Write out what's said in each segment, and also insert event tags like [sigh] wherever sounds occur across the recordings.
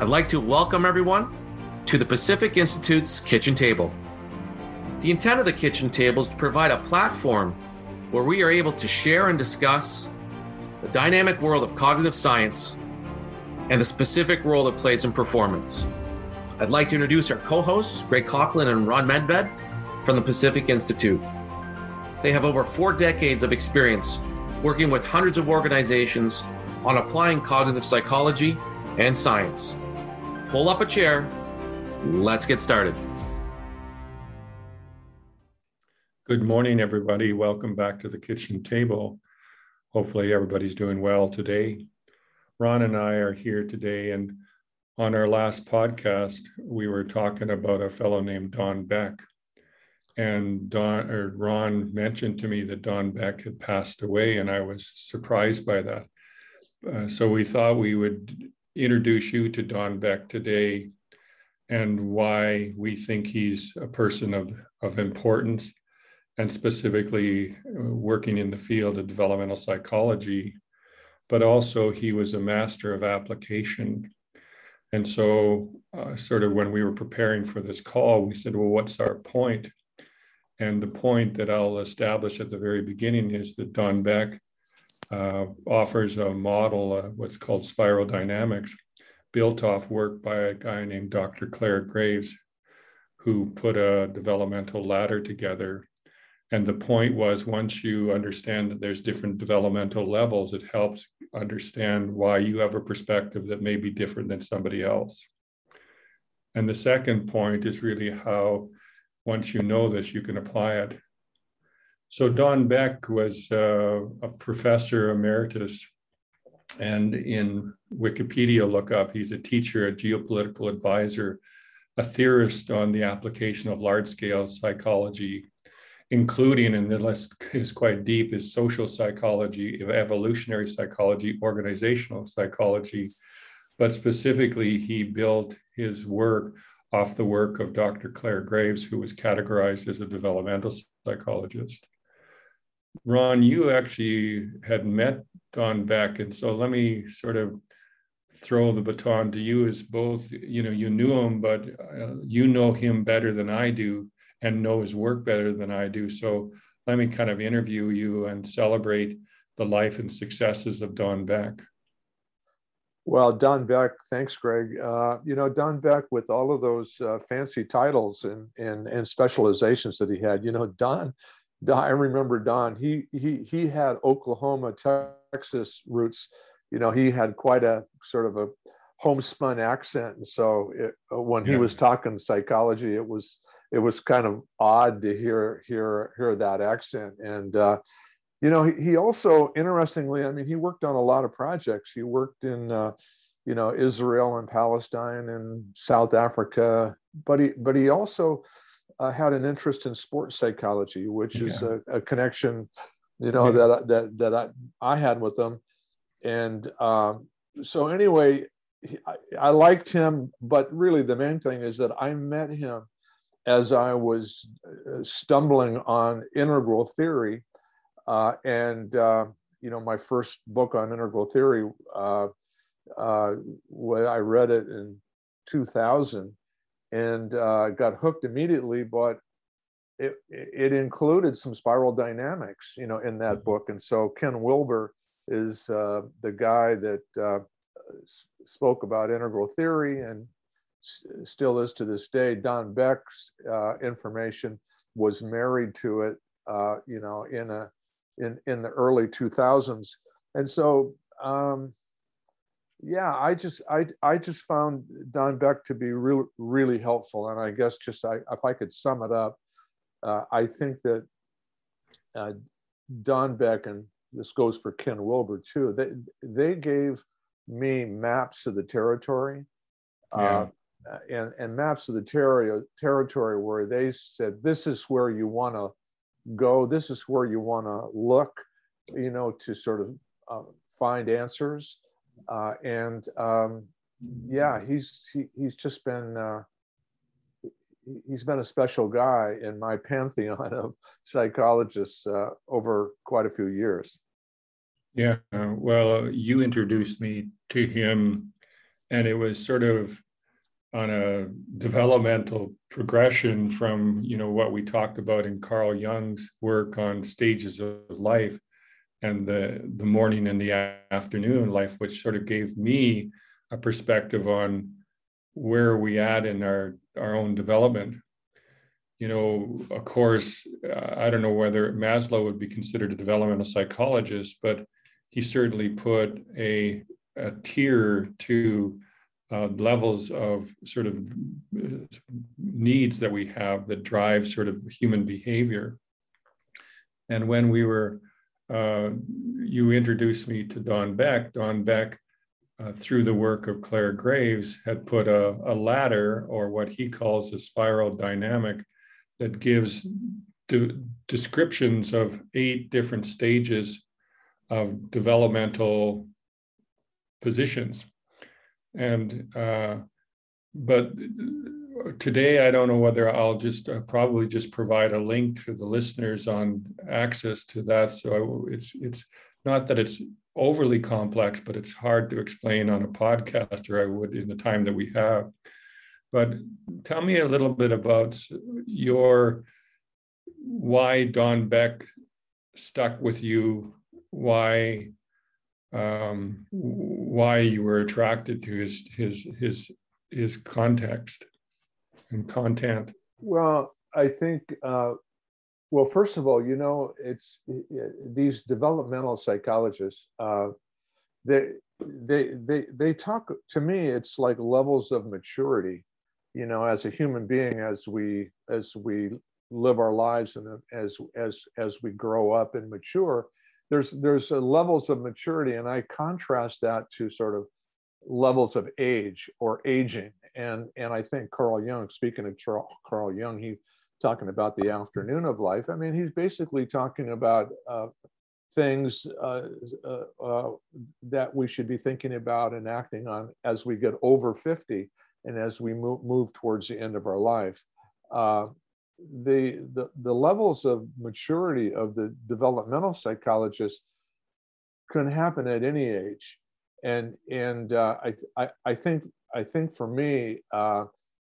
I'd like to welcome everyone to the Pacific Institute's Kitchen Table. The intent of the Kitchen Table is to provide a platform where we are able to share and discuss the dynamic world of cognitive science and the specific role it plays in performance. I'd like to introduce our co hosts, Greg Coughlin and Ron Medved from the Pacific Institute. They have over four decades of experience working with hundreds of organizations on applying cognitive psychology and science. Pull up a chair. Let's get started. Good morning, everybody. Welcome back to the kitchen table. Hopefully, everybody's doing well today. Ron and I are here today, and on our last podcast, we were talking about a fellow named Don Beck. And Don or Ron mentioned to me that Don Beck had passed away, and I was surprised by that. Uh, so we thought we would introduce you to Don Beck today and why we think he's a person of, of importance and specifically uh, working in the field of developmental psychology, but also he was a master of application. And so, uh, sort of when we were preparing for this call, we said, well, what's our point? And the point that I'll establish at the very beginning is that Don Beck uh, offers a model, uh, what's called spiral dynamics, built off work by a guy named Dr. Clare Graves, who put a developmental ladder together and the point was once you understand that there's different developmental levels, it helps understand why you have a perspective that may be different than somebody else. And the second point is really how, once you know this, you can apply it. So Don Beck was uh, a professor emeritus, and in Wikipedia lookup, he's a teacher, a geopolitical advisor, a theorist on the application of large-scale psychology including, and the list is quite deep, is social psychology, evolutionary psychology, organizational psychology. But specifically, he built his work off the work of Dr. Clare Graves, who was categorized as a developmental psychologist. Ron, you actually had met Don Beck, and so let me sort of throw the baton to you as both, you know, you knew him, but uh, you know him better than I do and know his work better than I do. So let me kind of interview you and celebrate the life and successes of Don Beck. Well, Don Beck, thanks, Greg. Uh, you know, Don Beck, with all of those uh, fancy titles and, and and specializations that he had, you know, Don, Don, I remember Don. He he he had Oklahoma, Texas roots. You know, he had quite a sort of a homespun accent, and so it, when yeah. he was talking psychology, it was it was kind of odd to hear hear hear that accent. And uh, you know, he, he, also interestingly, I mean, he worked on a lot of projects. He worked in uh, you know Israel and Palestine and South Africa, but he but he also uh, had an interest in sports psychology, which yeah. is a, a, connection, you know, yeah. that that that I, I had with them. And um, so anyway, I, I liked him, but really the main thing is that I met him as I was uh, stumbling on integral theory. Uh, and, uh, you know, my first book on integral theory, uh, uh I read it in 2000 and uh, got hooked immediately, but it, it included some spiral dynamics, you know, in that mm-hmm. book. And so Ken Wilber is the guy that spoke about integral theory and still is to this day. Don Beck's uh, information was married to it, uh, you know, in a in in the early 2000s, and so um, yeah, I just I I just found Don Beck to be really really helpful, and I guess just I, if I could sum it up, uh, I think that uh, Don Beck and this goes for Ken Wilber too. They they gave me maps of the territory. Yeah. Uh, and, and maps of the ter- territory where they said, this is where you want to go, this is where you want to look, you know, to sort of uh, find answers. Uh, and um, yeah, he's he, he's just been uh, he's been a special guy in my [laughs] pantheon of psychologists uh, over quite a few years. Yeah, well, you introduced me to him and it was sort of on a developmental progression from you know what we talked about in Carl Jung's work on stages of life and the the morning and the afternoon life which sort of gave me a perspective on where are we at in our our own development you know of course uh, i don't know whether maslow would be considered a developmental psychologist but he certainly put a, a tier to uh, levels of sort of uh, needs that we have that drive sort of human behavior. And when we were, uh, you introduced me to Don Beck. Don Beck, uh, through the work of Clare Graves, had put a, a, ladder or what he calls a spiral dynamic that gives de- descriptions of eight different stages of developmental positions and uh, but today I don't know whether I'll just uh, probably just provide a link to the listeners on access to that. So I, it's it's not that it's overly complex, but it's hard to explain on a podcast, or I would in the time that we have. But tell me a little bit about your why Don Beck stuck with you, why um, why you were attracted to his his his his context and content. Well, I think. Uh, well, first of all, you know, it's these developmental psychologists. Uh, they they they they talk to me. It's like levels of maturity. You know, as a human being, as we as we live our lives and as as as we grow up and mature there's there's levels of maturity and i contrast that to sort of levels of age or aging and and i think carl jung speaking of carl jung he talking about the afternoon of life i mean he's basically talking about uh, things uh, uh, uh that we should be thinking about and acting on as we get over 50 and as we move, move towards the end of our life uh, the, the, the levels of maturity of the developmental psychologist can happen at any age. And, and uh, I, I, I, think, I think for me, uh,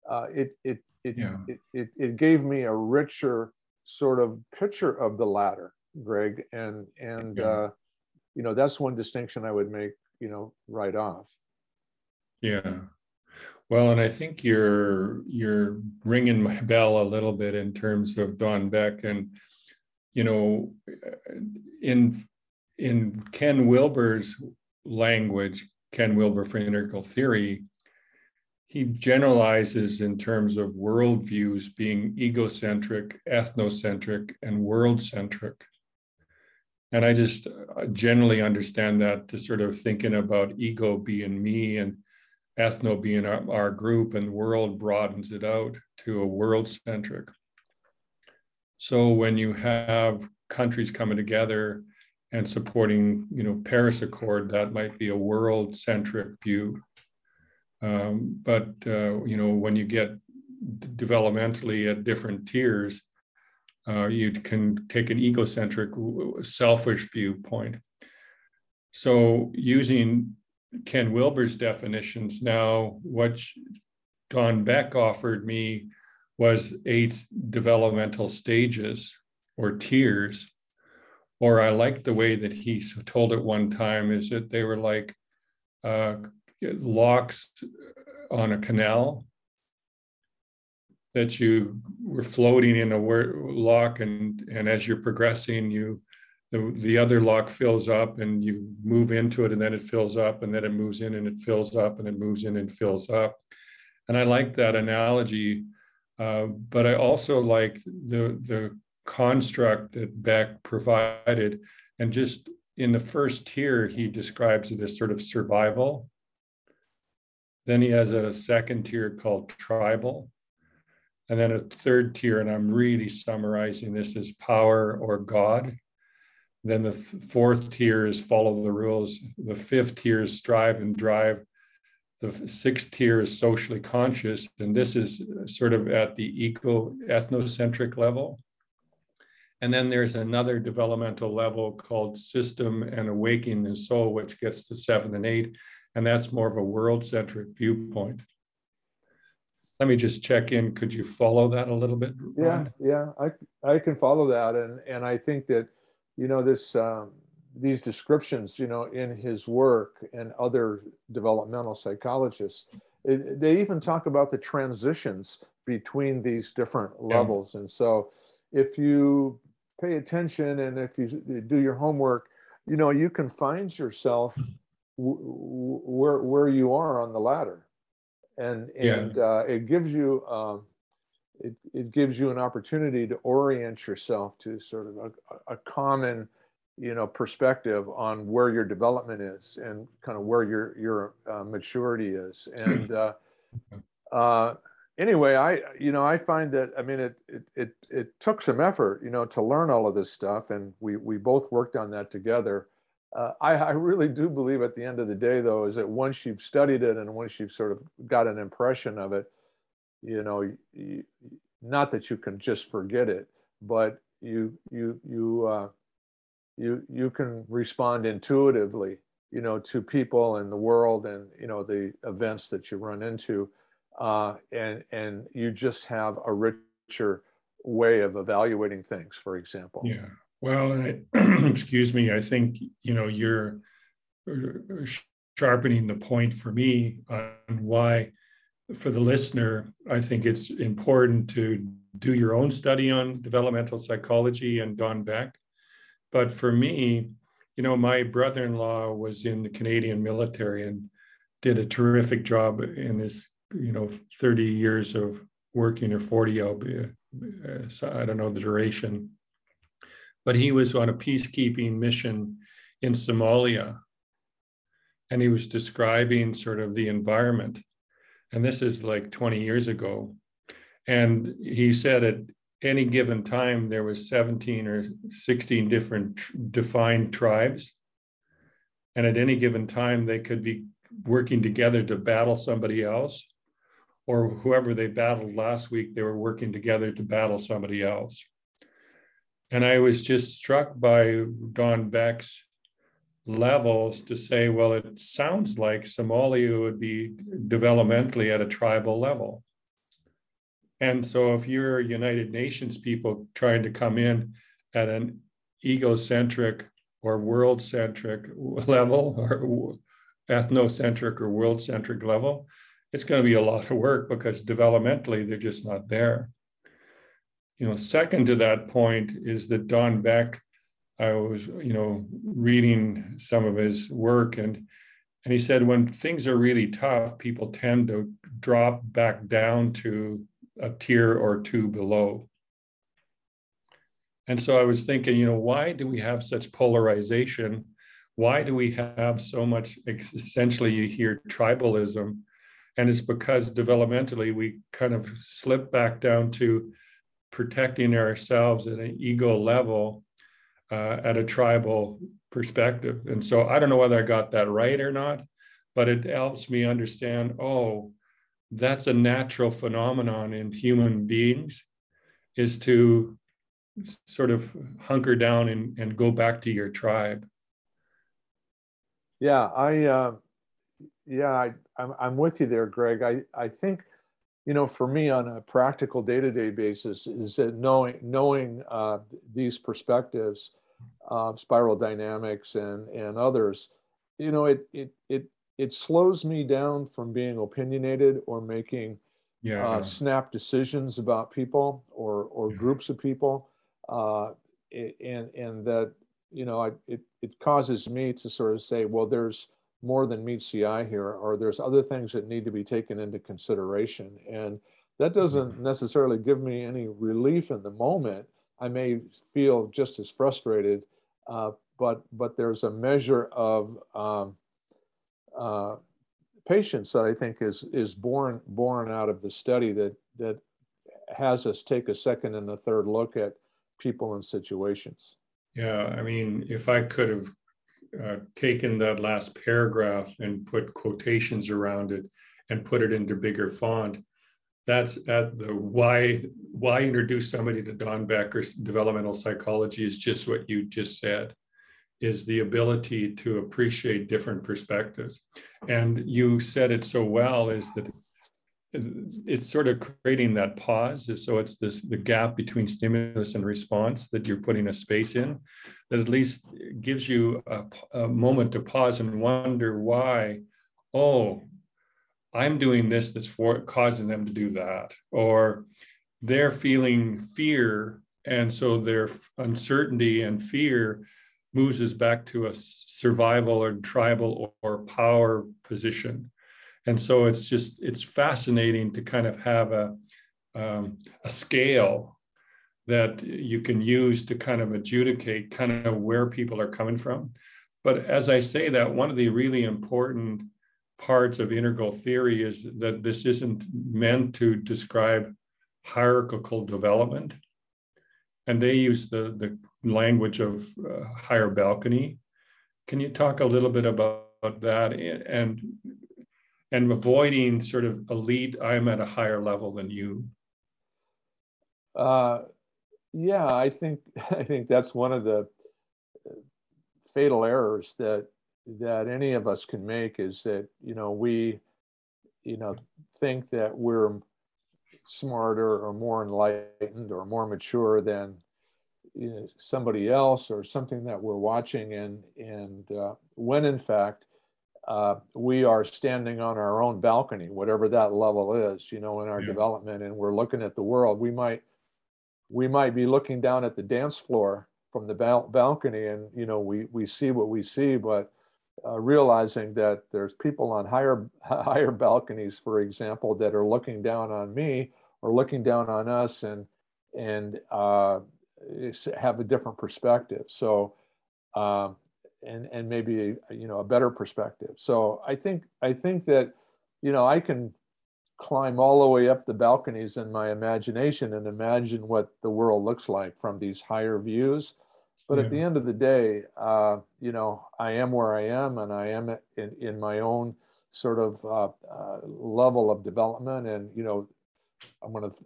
uh, it, it, it, yeah. it, it, it gave me a richer sort of picture of the latter, Greg. And, and yeah. Uh, you know, that's one distinction I would make, you know, right off. Yeah. Well, and I think you're you're ringing my [laughs] bell a little bit in terms of Don Beck, and you know, in in Ken Wilber's language, Ken Wilber for integral theory, he generalizes in terms of worldviews being egocentric, ethnocentric, and world-centric. And I just uh, generally understand that to sort of thinking about ego being me and ethno being our, our group and the world broadens it out to a world centric. So when you have countries coming together and supporting, you know, Paris Accord, that might be a world centric view. Um, but uh, you know, when you get developmentally at different tiers, uh, you can take an egocentric, selfish viewpoint. So using Ken Wilber's definitions. Now, what Don Beck offered me was eight developmental stages or tiers. Or I liked the way that he told it one time is that they were like uh, locks on a canal that you were floating in a lock and and as you're progressing you the, the other lock fills up and you move into it and then it fills up and then it moves in and it fills up and it moves in and fills up. And I like that analogy. Uh, but I also like the, the construct that Beck provided. And just in the first tier, he describes it as sort of survival. Then he has a second tier called tribal. And then a third tier, and I'm really summarizing this as power or God. Then the fourth tier is follow the rules. The fifth tier is strive and drive. The sixth tier is socially conscious. And this is sort of at the eco ethnocentric level. And then there's another developmental level called system and awakening the soul, which gets to seven and eight. And that's more of a world centric viewpoint. Let me just check in. Could you follow that a little bit? Ron? Yeah, yeah, I, I can follow that. And, and I think that, you know, this, um, these descriptions, you know, in his work and other developmental psychologists, it, they even talk about the transitions between these different levels. Yeah. And so if you pay attention and if you do your homework, you know, you can find yourself w- where, where you are on the ladder. And, and yeah. uh, it gives you, um, it, it gives you an opportunity to orient yourself to sort of a, a common you know perspective on where your development is and kind of where your your uh, maturity is [clears throat] and uh, uh, anyway i you know i find that i mean it, it it it took some effort you know to learn all of this stuff and we we both worked on that together uh, I, I really do believe at the end of the day though is that once you've studied it and once you've sort of got an impression of it you know you, not that you can just forget it but you you you uh, you you can respond intuitively you know to people and the world and you know the events that you run into uh, and and you just have a richer way of evaluating things for example. Yeah well I, [clears throat] excuse me i think you know you're uh, sharpening the point for me on why for the listener i think it's important to do your own study on developmental psychology and don beck but for me, you know, my brother in law was in the Canadian military and did a terrific job in his, you know, 30 years of working or 40, albeit, uh, I don't know the duration. But he was on a peacekeeping mission in Somalia. And he was describing sort of the environment. And this is like 20 years ago. And he said at any given time there was 17 or 16 different defined tribes and at any given time they could be working together to battle somebody else or whoever they battled last week they were working together to battle somebody else and i was just struck by don beck's levels to say well it sounds like somalia would be developmentally at a tribal level and so if you're United Nations people trying to come in at an egocentric or world centric level or ethnocentric or world centric level, it's going to be a lot of work because developmentally they're just not there. You know, second to that point is that Don Beck, I was, you know, reading some of his work and and he said when things are really tough, people tend to drop back down to a tier or two below. And so I was thinking, you know, why do we have such polarization? Why do we have so much, essentially, you hear tribalism? And it's because developmentally we kind of slip back down to protecting ourselves at an ego level uh, at a tribal perspective. And so I don't know whether I got that right or not, but it helps me understand oh, that's a natural phenomenon in human beings is to sort of hunker down and, and go back to your tribe yeah i uh, yeah I, I'm, I'm with you there greg i i think you know for me on a practical day-to-day basis is that knowing knowing uh, these perspectives of spiral dynamics and and others you know it it it it slows me down from being opinionated or making yeah. uh, snap decisions about people or or yeah. groups of people, uh, and and that you know I, it it causes me to sort of say, well, there's more than meets the eye here, or there's other things that need to be taken into consideration, and that doesn't mm-hmm. necessarily give me any relief in the moment. I may feel just as frustrated, uh, but but there's a measure of um, uh, patience that I think is is born born out of the study that that has us take a second and a third look at people and situations. Yeah, I mean, if I could have uh, taken that last paragraph and put quotations around it and put it into bigger font, that's at the why why introduce somebody to Don Becker's developmental psychology is just what you just said is the ability to appreciate different perspectives. And you said it so well is that it's sort of creating that pause so it's this the gap between stimulus and response that you're putting a space in that at least gives you a, a moment to pause and wonder why oh i'm doing this that's for causing them to do that or they're feeling fear and so their uncertainty and fear moves us back to a survival or tribal or power position and so it's just it's fascinating to kind of have a um, a scale that you can use to kind of adjudicate kind of where people are coming from. But as i say that one of the really important parts of integral theory is that this isn't meant to describe hierarchical development. And they use the, the language of uh, higher balcony. Can you talk a little bit about that? And and avoiding sort of elite i'm at a higher level than you. Uh, yeah i think [laughs] i think that's one of the fatal errors that that any of us can make is that you know we you know think that we're smarter or more enlightened or more mature than you know, somebody else or something that we're watching and and uh, when in fact uh, we are standing on our own balcony, whatever that level is, you know, in our yeah. development, and we're looking at the world. We might we might be looking down at the dance floor from the bal- balcony, and you know, we we see what we see, but uh, realizing that there's people on higher [laughs] higher balconies, for example, that are looking down on me or looking down on us, and and uh, have a different perspective. So. Um, and and maybe you know a better perspective. So I think I think that you know I can climb all the way up the balconies in my imagination and imagine what the world looks like from these higher views. But yeah. at the end of the day, uh, you know, I am where I am, and I am in, in my own sort of uh, uh, level of development. And you know, I'm going to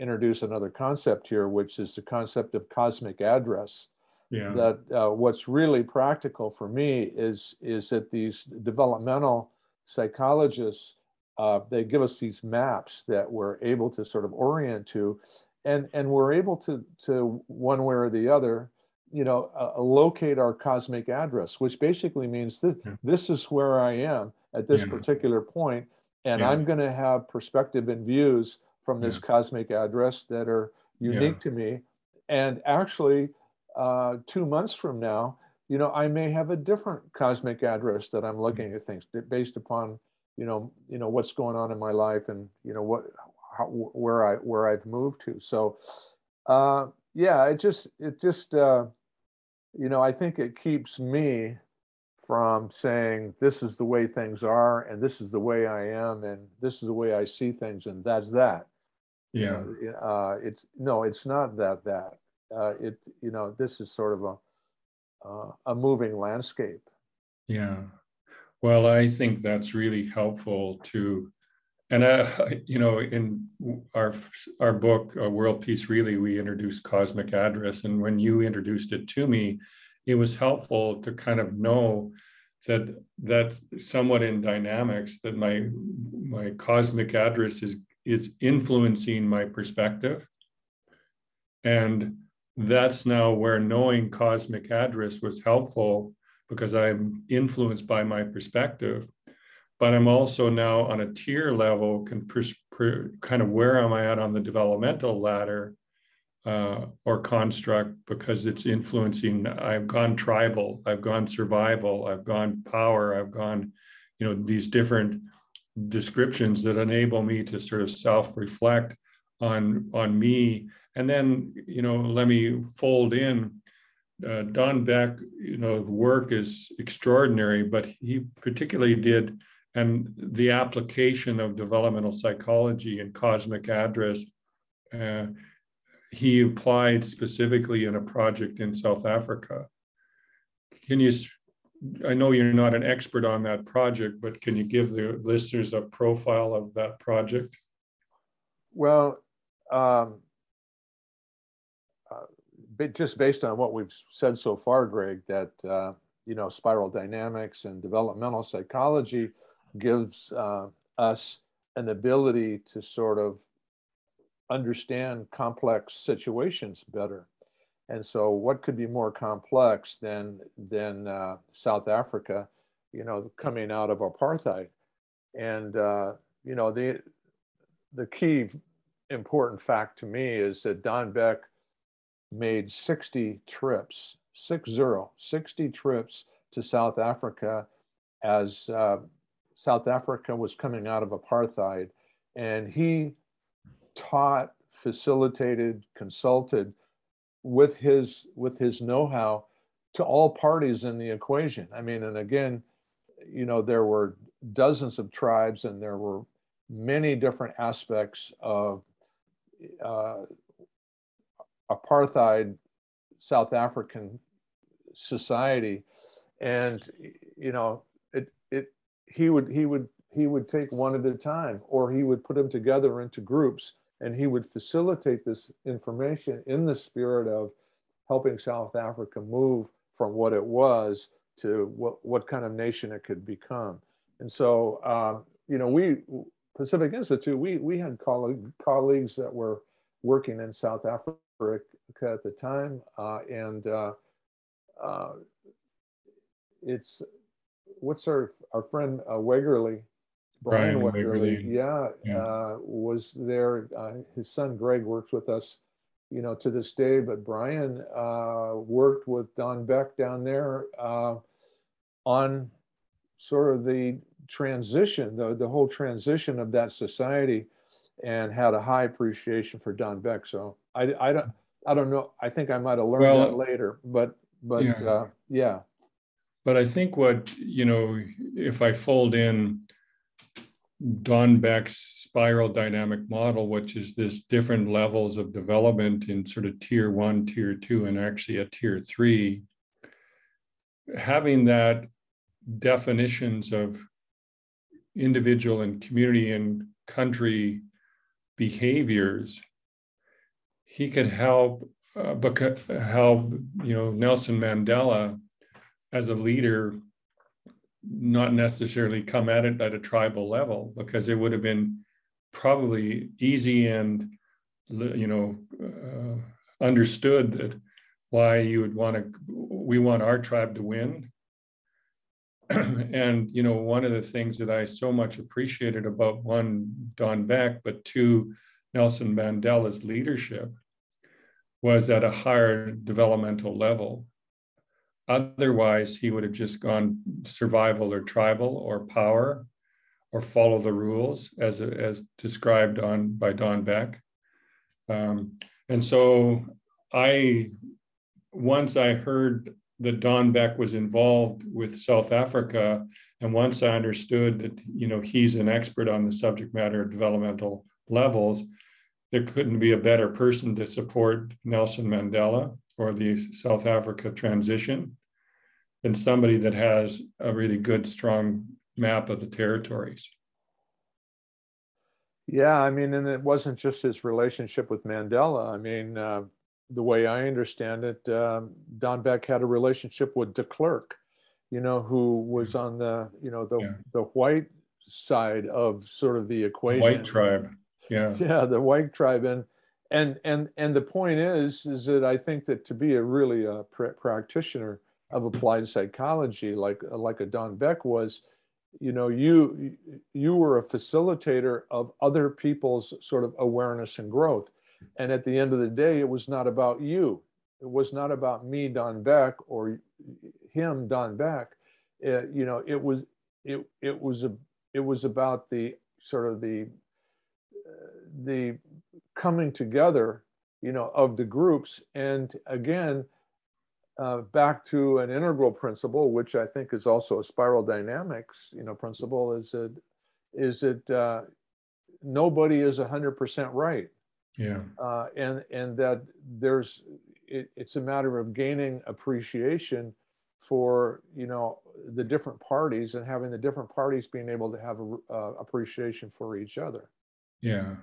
introduce another concept here, which is the concept of cosmic address yeah. that uh, what's really practical for me is is that these developmental psychologists uh, they give us these maps that we're able to sort of orient to and and we're able to to one way or the other you know uh, locate our cosmic address which basically means that yeah. this is where i am at this yeah. particular point and i'm going to have perspective and views from this cosmic address that are unique to me and actually uh, two months from now, you know, I may have a different cosmic address that I'm looking at things based upon, you know, you know what's going on in my life and you know what, how, where I where I've moved to. So, uh, yeah, it just it just uh, you know I think it keeps me from saying this is the way things are and this is the way I am and this is the way I see things and that's that. Yeah. Uh, it's no, it's not that that uh, it you know this is sort of a uh, a moving landscape. Yeah, well, I think that's really helpful to, and uh, [laughs] you know, in our our book uh, World Peace Really, we introduced cosmic address, and when you introduced it to me, it was helpful to kind of know that that somewhat in dynamics that my my cosmic address is is influencing my perspective. And that's now where knowing cosmic address was helpful because I'm influenced by my perspective. But I'm also now on a tier level, can pers- per, kind of where am I at on the developmental ladder uh, or construct because it's influencing. I've gone tribal, I've gone survival, I've gone power, I've gone, you know, these different descriptions that enable me to sort of self reflect on on me and then, you know, let me fold in uh, Don Beck, you know, work is extraordinary, but he particularly did, and the application of developmental psychology and cosmic address, uh, he applied specifically in a project in South Africa. Can you, I know you're not an expert on that project, but can you give the listeners a profile of that project? Well, um, uh, just based on what we've said so far, Greg, that uh, you know spiral dynamics and developmental psychology gives uh, us an ability to sort of understand complex situations better. And so, what could be more complex than than uh, South Africa, you know, coming out of apartheid? And uh, you know, the the key important fact to me is that Don Beck made 60 trips, six zero, 60 trips to South Africa as uh, South Africa was coming out of apartheid, and he taught, facilitated, consulted with his with his know-how to all parties in the equation. I mean, and again, you know, there were dozens of tribes, and there were many different aspects of uh, apartheid South African society, and you know, it it he would he would he would take one at a time, or he would put them together into groups, and he would facilitate this information in the spirit of helping South Africa move from what it was to what, what kind of nation it could become. And so, um, you know, we Pacific Institute, we we had colleague, colleagues that were working in South Africa at the time, uh, and uh, uh, it's what's our our friend uh, Wegerle, Brian, Brian Wegerle, yeah, yeah. Uh, was there. Uh, his son Greg works with us, you know, to this day. But Brian uh, worked with Don Beck down there uh, on sort of the transition, the the whole transition of that society, and had a high appreciation for Don Beck. So I I don't. I don't know. I think I might have learned well, that later, but but yeah. Uh, yeah. But I think what you know, if I fold in Don Beck's spiral dynamic model, which is this different levels of development in sort of tier one, tier two, and actually a tier three, having that definitions of individual and community and country behaviors, he could help uh, help you know Nelson Mandela as a leader not necessarily come at it at a tribal level because it would have been probably easy and you know uh, understood that why you would want to we want our tribe to win [clears throat] and you know one of the things that i so much appreciated about one don beck but two nelson mandela's leadership was at a higher developmental level Otherwise, he would have just gone survival or tribal or power or follow the rules as, as described on by Don Beck. Um, and so I, once I heard that Don Beck was involved with South Africa, and once I understood that, you know, he's an expert on the subject matter of developmental levels, there couldn't be a better person to support Nelson Mandela or the South Africa transition than somebody that has a really good, strong map of the territories. Yeah, I mean, and it wasn't just his relationship with Mandela. I mean, uh, the way I understand it, um, Don Beck had a relationship with de Klerk, you know, who was on the, you know, the yeah. the white side of sort of the equation. White tribe. Yeah. [laughs] Yeah, the white tribe, and and and and the point is, is that I think that to be a really a uh, pr- practitioner, of applied psychology, like like a Don Beck was, you know, you you were a facilitator of other people's sort of awareness and growth. And at the end of the day, it was not about you. It was not about me, Don Beck, or him, Don Beck. It, you know, it was it it was a it was about the sort of the the coming together, you know, of the groups. And again, uh, back to an integral principle, which I think is also a spiral dynamics, you know, principle is that is that uh, nobody is hundred percent right. Yeah. Uh, and and that there's it, it's a matter of gaining appreciation for you know the different parties and having the different parties being able to have a, uh, appreciation for each other. Yeah.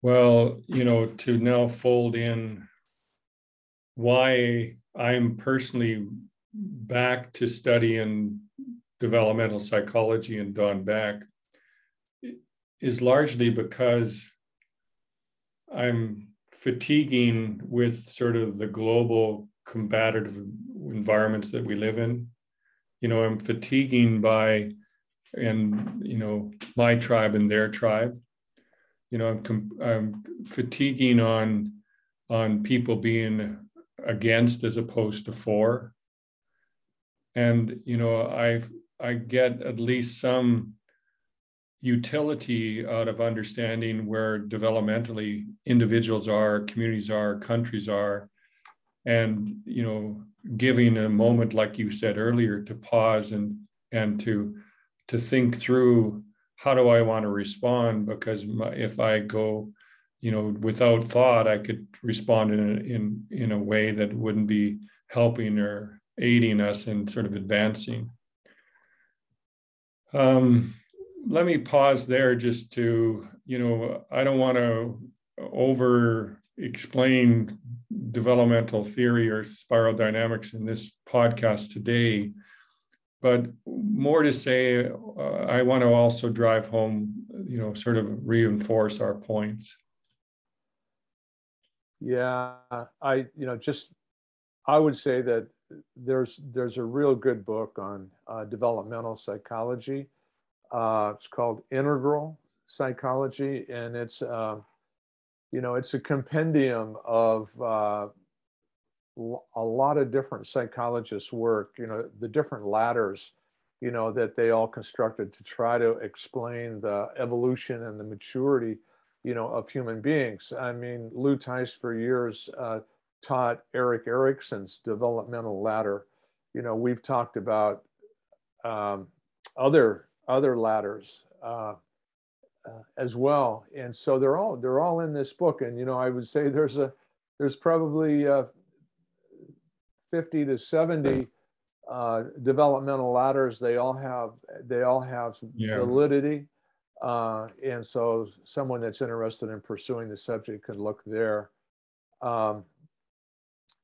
Well, you know, to now fold in why I'm personally back to studying developmental psychology and Don Beck is largely because I'm fatiguing with sort of the global combative environments that we live in. You know, I'm fatiguing by, and you know, my tribe and their tribe. You know, I'm, I'm fatiguing on on people being against as opposed to for. And you know, I I get at least some utility out of understanding where developmentally individuals are, communities are, countries are, and you know, giving a moment, like you said earlier, to pause and and to to think through how do I want to respond? Because my, if I go, you know, without thought, I could respond in a, in in a way that wouldn't be helping or aiding us in sort of advancing. Um, let me pause there just to, you know, I don't want to over explain developmental theory or spiral dynamics in this podcast today. But more to say, uh, I want to also drive home, you know, sort of reinforce our points. Yeah, I, you know, just I would say that there's there's a real good book on uh, developmental psychology uh, it's called Integral Psychology, and it's uh, you know it's a compendium of uh, a lot of different psychologists' work. You know the different ladders, you know that they all constructed to try to explain the evolution and the maturity, you know, of human beings. I mean, Lou Tice for years uh, taught Erik Erikson's developmental ladder. You know, we've talked about um, other other ladders uh, uh, as well. And so they're all they're all in this book. And you know, I would say there's a there's probably uh, 50 to 70 uh, developmental ladders. They all have they all have yeah. validity. Uh, and so someone that's interested in pursuing the subject could look there. Um,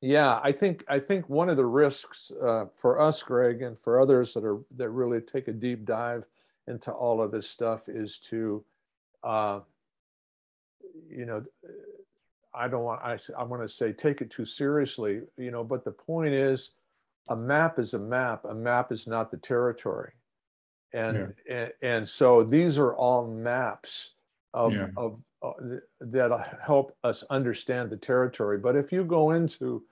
yeah, I think I think one of the risks uh, for us, Greg, and for others that are that really take a deep dive into all of this stuff is to, uh, you know, I don't want I I want to say take it too seriously, you know. But the point is, a map is a map. A map is not the territory, and yeah. and, and so these are all maps of yeah. of uh, that help us understand the territory. But if you go into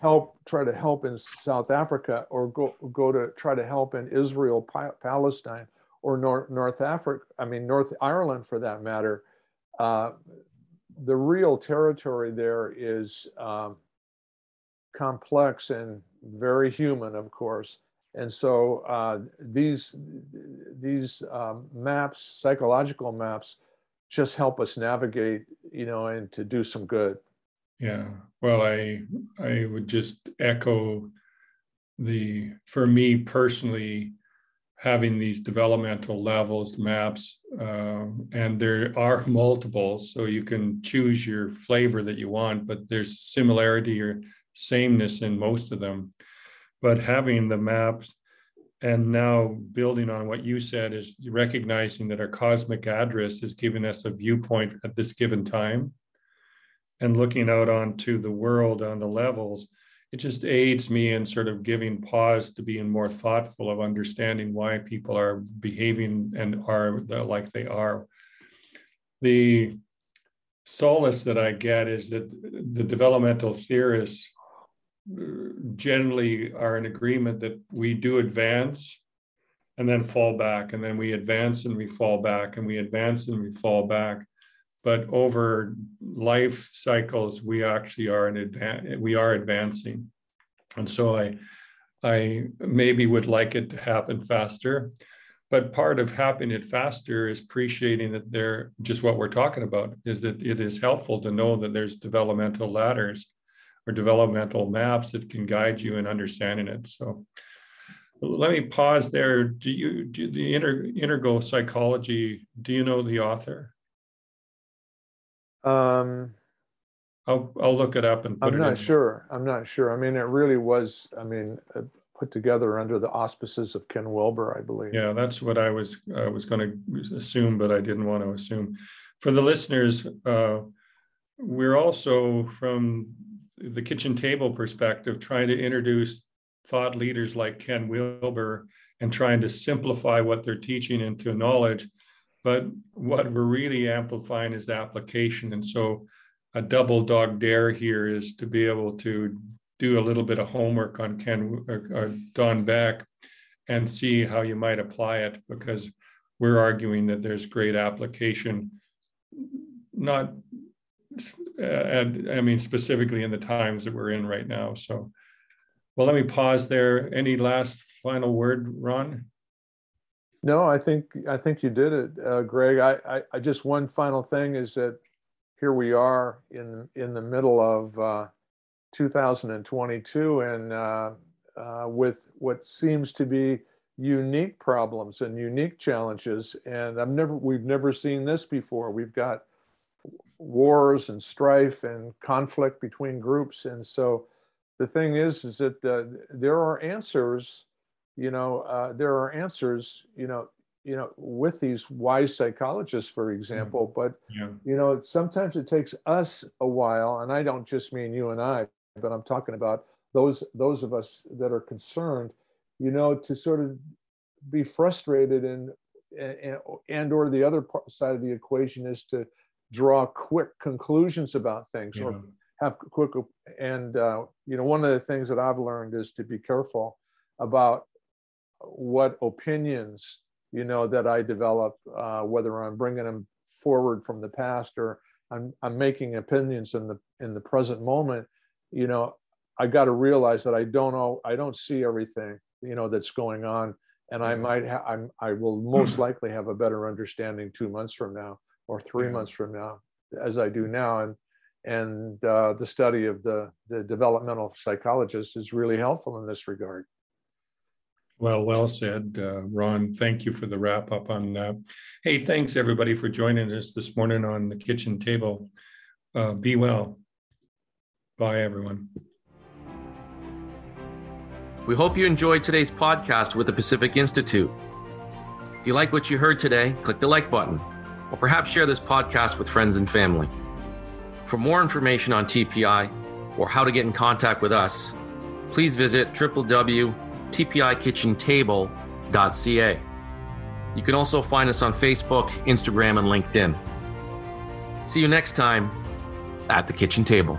help try to help in South Africa or go go to try to help in Israel, Palestine, or North, North Africa, I mean, North Ireland for that matter, uh, the real territory there is um, complex and very human, of course. And so uh, these, these um, maps, psychological maps, just help us navigate, you know, and to do some good. Yeah. Well, I I would just echo the for me personally having these developmental levels maps uh, and there are [laughs] multiples so you can choose your flavor that you want but there's similarity or sameness in most of them. But having the maps and now building on what you said is recognizing that our cosmic address is giving us a viewpoint at this given time and looking out onto the world on the levels it just aids me in sort of giving pause to being more thoughtful of understanding why people are behaving and are like they are. The solace that I get is that the developmental theorists generally are in agreement that we do advance and then fall back, and then we advance and we fall back, and we advance and we fall back but over life cycles we actually are in advance we are advancing. And so i i maybe would like it to happen faster. But part of happening it faster is appreciating that they're just what we're talking about is that it is helpful to know that there's developmental ladders or developmental maps that can guide you in understanding it. So let me pause there. Do you do the inter, integral psychology do you know the author Um, I'll, I'll look it up and put it in. I'm not sure. I'm not sure. I mean, it really was, I mean, uh, put together under the auspices of Ken Wilber, I believe. Yeah, that's what I was, I was gonna assume, but I didn't want to assume. For the listeners, uh, we're also from the kitchen table perspective, trying to introduce thought leaders like Ken Wilber and trying to simplify what they're teaching into knowledge. But what we're really amplifying is the application. And so a double dog dare here is to be able to do a little bit of homework on Ken or, or Don Beck and see how you might apply it because we're arguing that there's great application, not uh, and I mean specifically in the times that we're in right now. So, well, let me pause there. Any last final word, Ron? No, I think I think you did it, uh, Greg. I, I, I just one final thing is that here we are in in the middle of uh, 2022, and uh, uh, with what seems to be unique problems and unique challenges. And I've never we've never seen this before. We've got wars and strife and conflict between groups, and so the thing is, is that uh, there are answers you know, uh, there are answers, you know, you know, with these wise psychologists, for example. But Yeah. you know, sometimes it takes us a while, and I don't just mean you and I, but I'm talking about those those of us that are concerned, you know, to sort of be frustrated and and, and or the other part, side of the equation is to draw quick conclusions about things Yeah. or have quick and uh, you know one of the things that i've learned is to be careful about what opinions you know that i develop uh, whether i'm bringing them forward from the past or i'm, I'm making opinions in the in the present moment you know i got to realize that i don't know i don't see everything you know that's going on. And i might ha- i'm i will most [clears throat] likely have a better understanding two months from now or three Yeah. months from now as i do now. And and uh, the study of the the developmental psychologist is really helpful in this regard Well, well said, uh, Ron. Thank you for the wrap up on that. Hey, thanks everybody for joining us this morning on the kitchen table. Uh, be well. Bye, everyone. We hope you enjoyed today's podcast with the Pacific Institute. If you like what you heard today, click the like button, or perhaps share this podcast with friends and family. For more information on TPI or how to get in contact with us, please visit www.tpikitchentable.ca. You can also find us on Facebook, Instagram, and LinkedIn. See you next time at the kitchen table.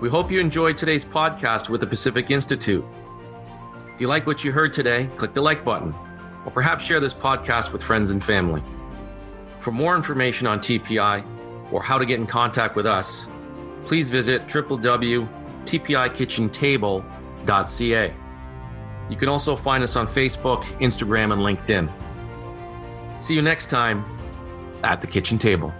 We hope you enjoyed today's podcast with the Pacific Institute. If you like what you heard today, click the like button, or perhaps share this podcast with friends and family. For more information on TPI or how to get in contact with us, please visit www.tpikitchentable.ca. You can also find us on Facebook, Instagram, and LinkedIn. See you next time at the kitchen table.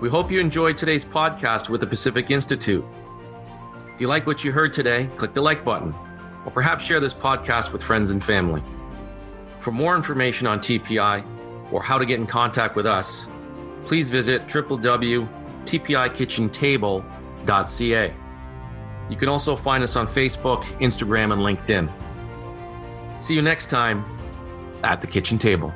We hope you enjoyed today's podcast with the Pacific Institute. If you like what you heard today, click the like button, or perhaps share this podcast with friends and family. For more information on TPI or how to get in contact with us, please visit www.tpikitchentable.ca. You can also find us on Facebook, Instagram, and LinkedIn. See you next time at the kitchen table.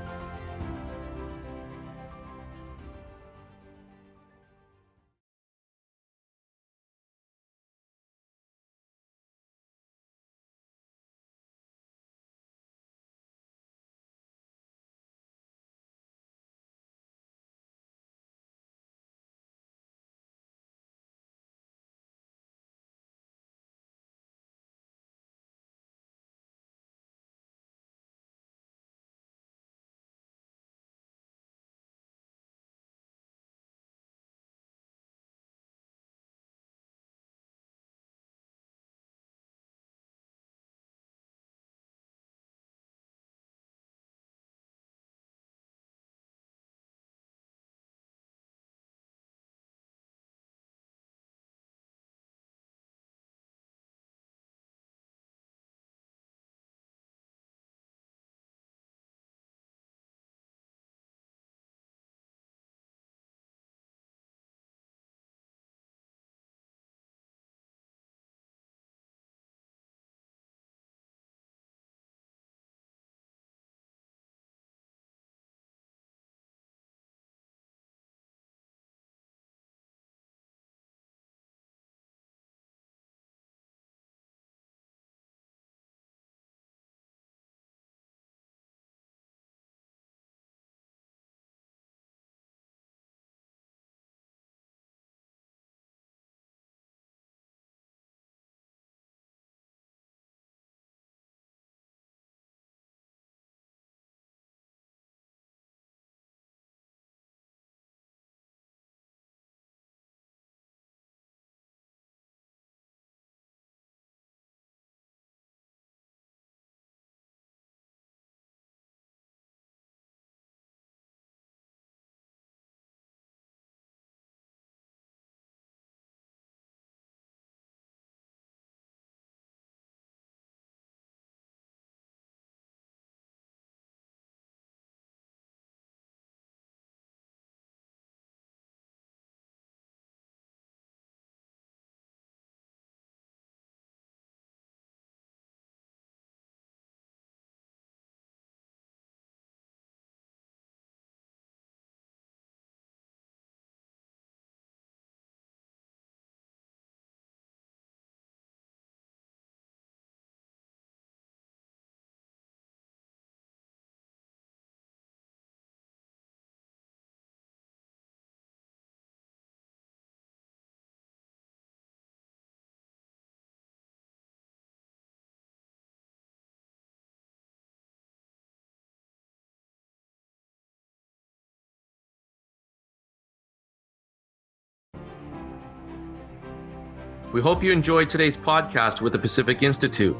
We hope you enjoyed today's podcast with the Pacific Institute.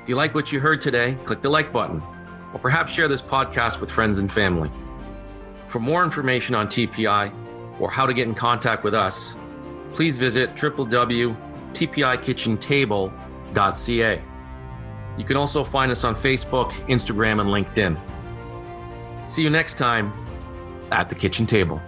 If you like what you heard today, click the like button, or perhaps share this podcast with friends and family. For more information on TPI or how to get in contact with us, please visit www.tpikitchentable.ca. You can also find us on Facebook, Instagram, and LinkedIn. See you next time at the kitchen table.